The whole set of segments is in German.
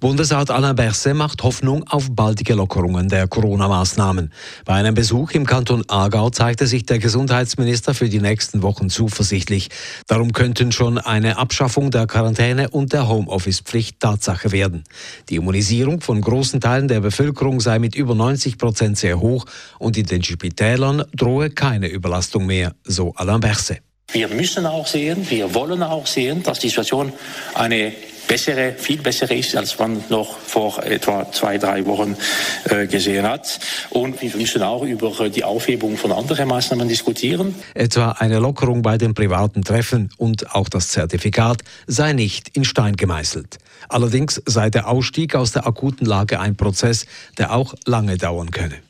Bundesrat Alain Berset macht Hoffnung auf baldige Lockerungen der Corona-Maßnahmen. Bei einem Besuch im Kanton Aargau zeigte sich der Gesundheitsminister für die nächsten Wochen zuversichtlich. Darum könnten schon eine Abschaffung der Quarantäne und der Homeoffice-Pflicht Tatsache werden. Die Immunisierung von großen Teilen der Bevölkerung sei mit über 90 Prozent sehr hoch und in den Spitälern drohe keine Überlastung mehr, so Alain Berset. Wir müssen auch sehen, wir wollen auch sehen, dass die Situation eine bessere, viel bessere ist, als man noch vor etwa zwei, drei Wochen äh, gesehen hat. Und wir müssen auch über die Aufhebung von anderen Maßnahmen diskutieren. Etwa eine Lockerung bei den privaten Treffen und auch das Zertifikat sei nicht in Stein gemeißelt. Allerdings sei der Ausstieg aus der akuten Lage ein Prozess, der auch lange dauern könne.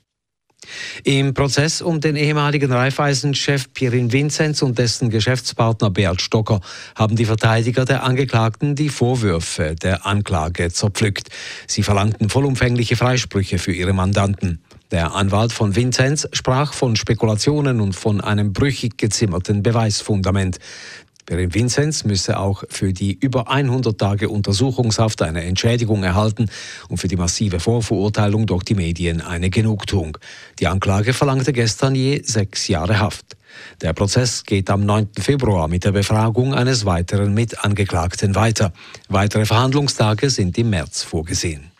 Im Prozess um den ehemaligen Raiffeisen-Chef Pirin Vinzenz und dessen Geschäftspartner Beat Stocker haben die Verteidiger der Angeklagten die Vorwürfe der Anklage zerpflückt. Sie verlangten vollumfängliche Freisprüche für ihre Mandanten. Der Anwalt von Vinzenz sprach von Spekulationen und von einem brüchig gezimmerten Beweisfundament. Berin Vinzenz müsse auch für die über 100 Tage Untersuchungshaft eine Entschädigung erhalten und für die massive Vorverurteilung durch die Medien eine Genugtuung. Die Anklage verlangte gestern je sechs Jahre Haft. Der Prozess geht am 9. Februar mit der Befragung eines weiteren Mitangeklagten weiter. Weitere Verhandlungstage sind im März vorgesehen.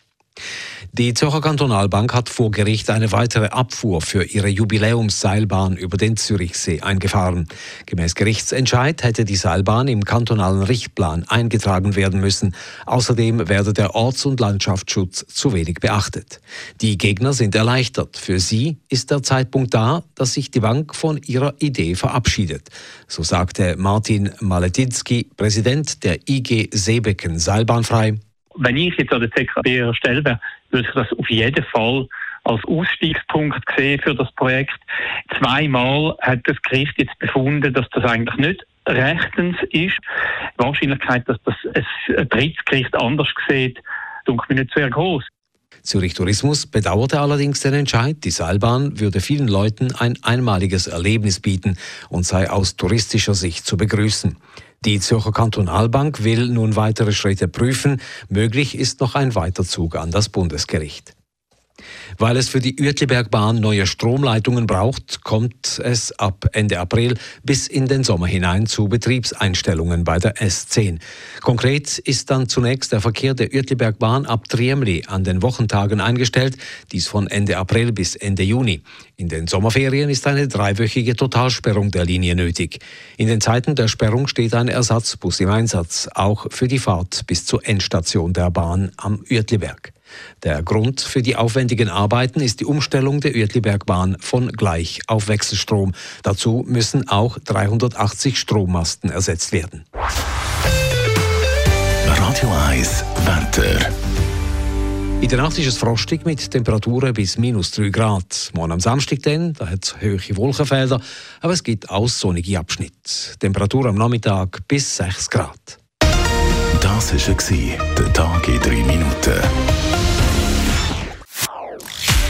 Die Zürcher Kantonalbank hat vor Gericht eine weitere Abfuhr für ihre Jubiläumsseilbahn über den Zürichsee eingefahren. Gemäß Gerichtsentscheid hätte die Seilbahn im kantonalen Richtplan eingetragen werden müssen. Außerdem werde der Orts- und Landschaftsschutz zu wenig beachtet. Die Gegner sind erleichtert. Für sie ist der Zeitpunkt da, dass sich die Bank von ihrer Idee verabschiedet. So sagte Martin Maletinski, Präsident der IG Seebecken Seilbahnfrei wenn ich jetzt an der sekretären Stelle würde ich das auf jeden Fall als Ausstiegspunkt sehen für das Projekt. Zweimal hat das Gericht jetzt befunden, dass das eigentlich nicht rechtens ist. Die Wahrscheinlichkeit, dass das ein drittes Gericht anders sieht, denke mir nicht sehr groß. Zürich Tourismus bedauerte allerdings den Entscheid, die Seilbahn würde vielen Leuten ein einmaliges Erlebnis bieten und sei aus touristischer Sicht zu begrüßen. Die Zürcher Kantonalbank will nun weitere Schritte prüfen. Möglich ist noch ein Weiterzug an das Bundesgericht. Weil es für die Uetlibergbahn neue Stromleitungen braucht, kommt es ab Ende April bis in den Sommer hinein zu Betriebseinstellungen bei der S10. Konkret ist dann zunächst der Verkehr der Uetlibergbahn ab Triemli an den Wochentagen eingestellt, dies von Ende April bis Ende Juni. In den Sommerferien ist eine dreiwöchige Totalsperrung der Linie nötig. In den Zeiten der Sperrung steht ein Ersatzbus im Einsatz, auch für die Fahrt bis zur Endstation der Bahn am Uetliberg. Der Grund für die aufwendigen Arbeiten ist die Umstellung der Uetlibergbahn von Gleich- auf Wechselstrom. Dazu müssen auch 380 Strommasten ersetzt werden. Radio 1 Wetter. In der Nacht ist es frostig mit Temperaturen bis minus 3 Grad. Morgen am Samstag dann, da hat es hohe Wolkenfelder, aber es gibt auch sonnige Abschnitte. Temperatur am Nachmittag bis 6 Grad. Das war der Tag in 3 Minuten.